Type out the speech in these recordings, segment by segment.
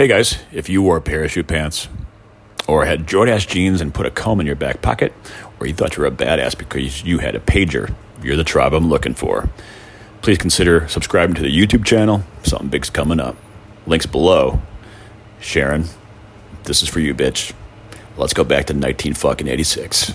Hey guys, if you wore parachute pants, or had Jordache jeans and put a comb in your back pocket, or you thought you were a badass because you had a pager, you're the tribe I'm looking for. Please consider subscribing to the YouTube channel. Something big's coming up. Links below. Sharon, this is for you, bitch. Let's go back to 19 fucking 86.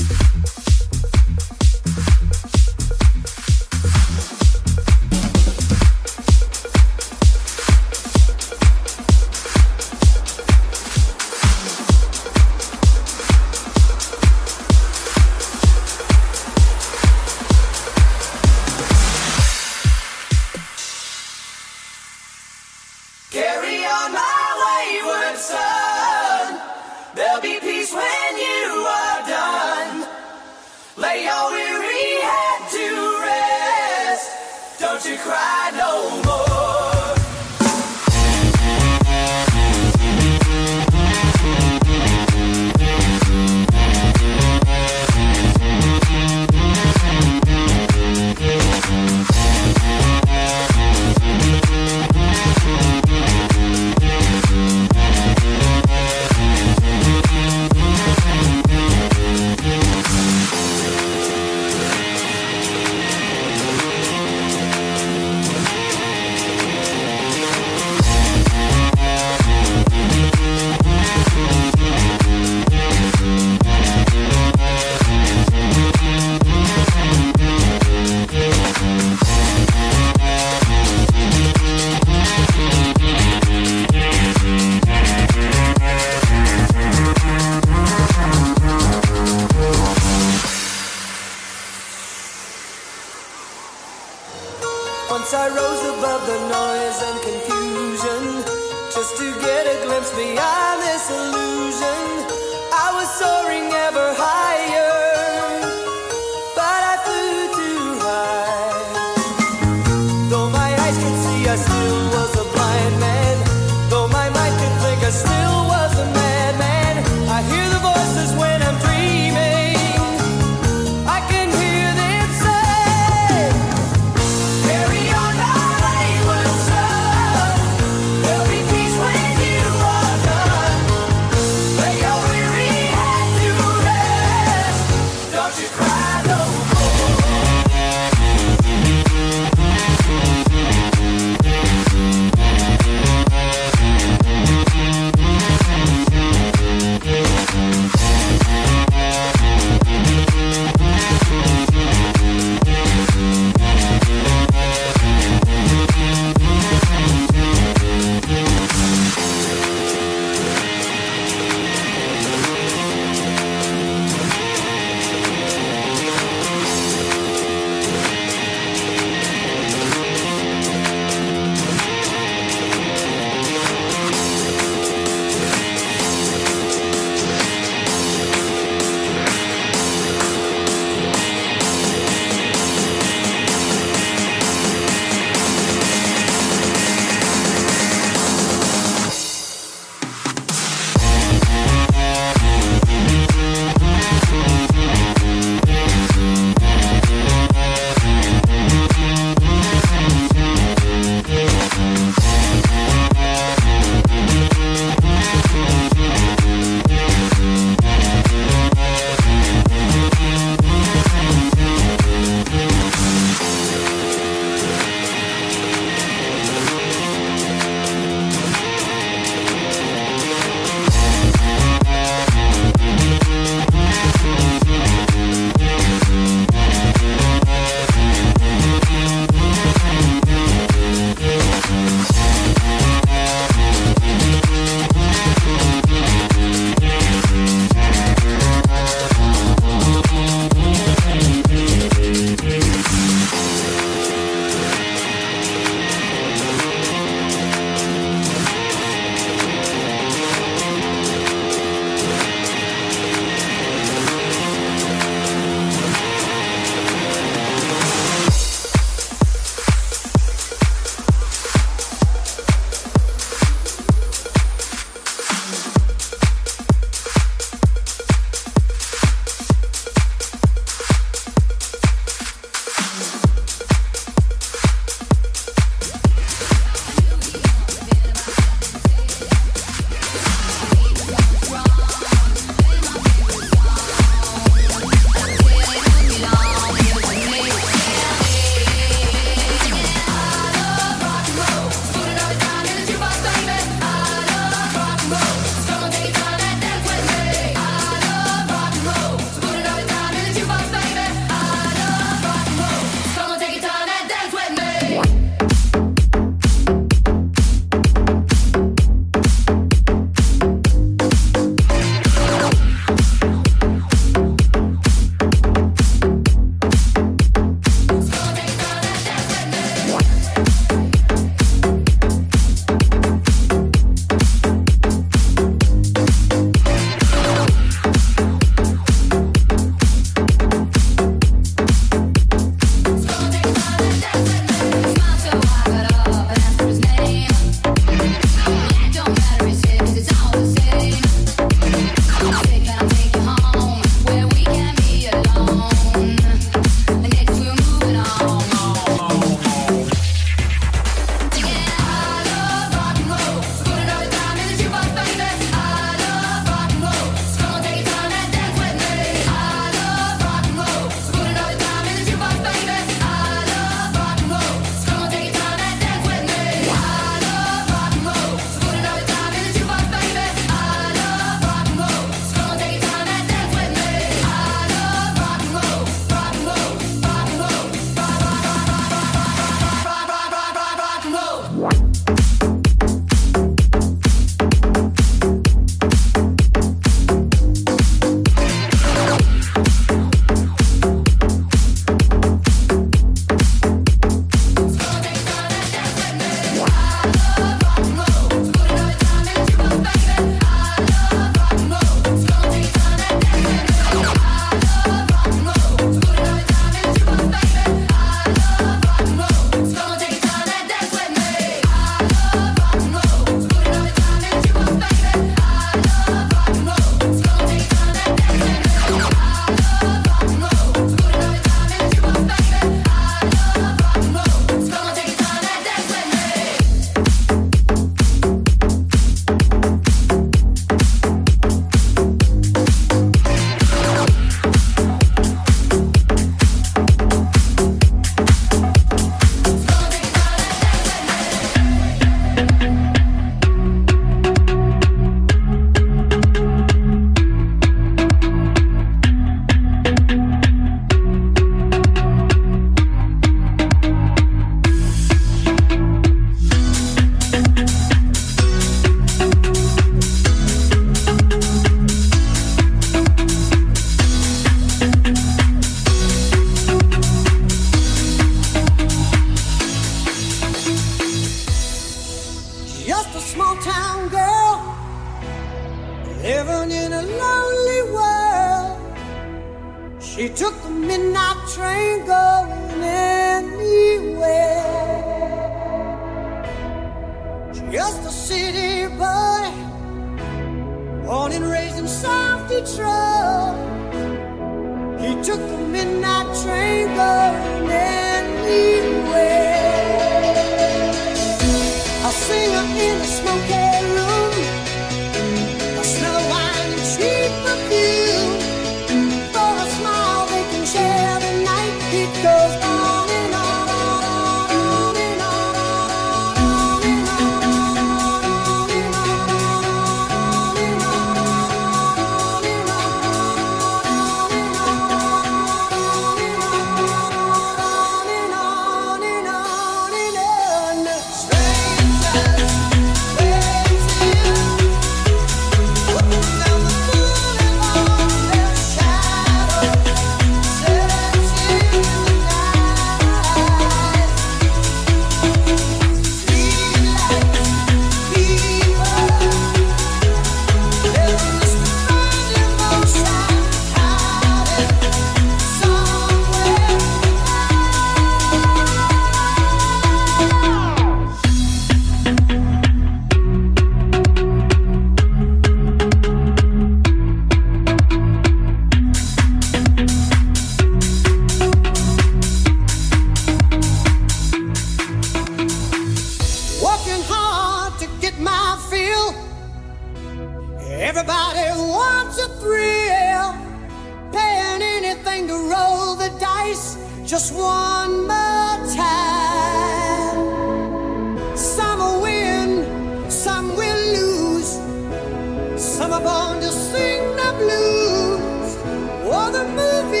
Are born to sing the blues. Oh, the movie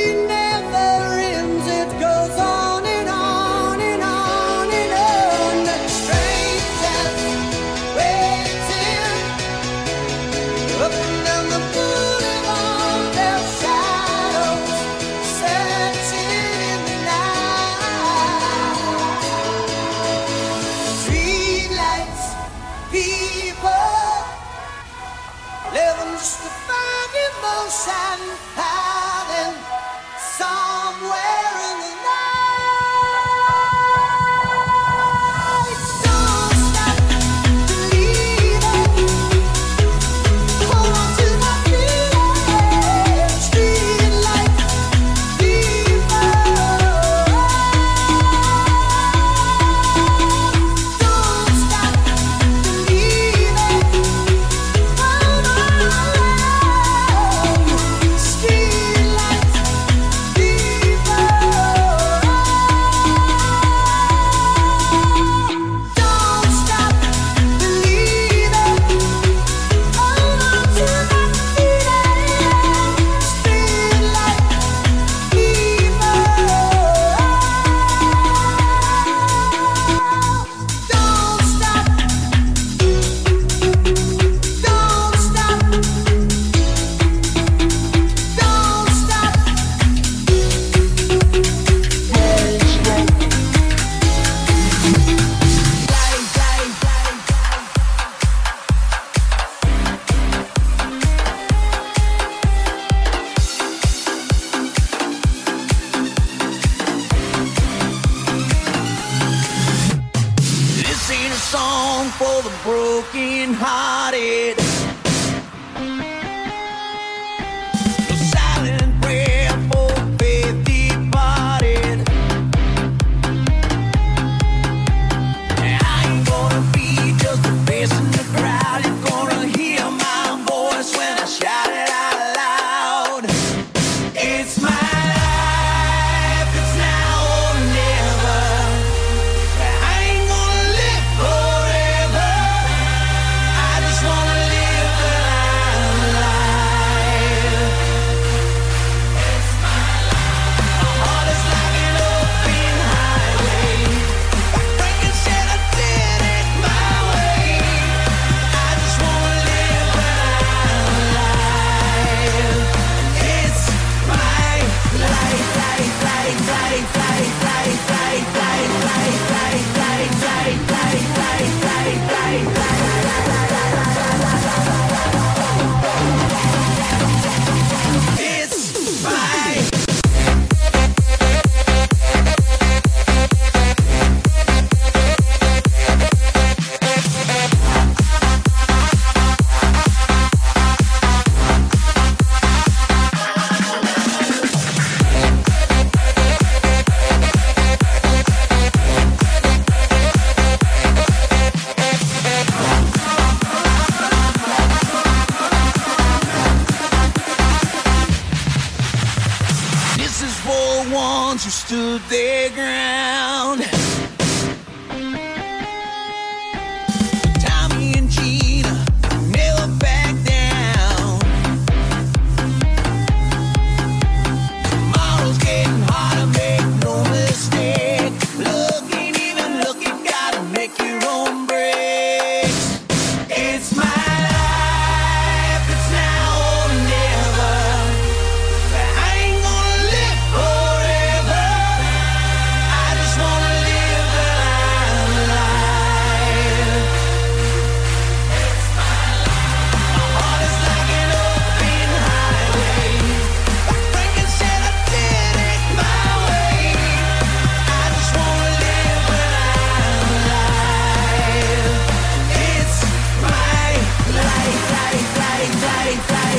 say that.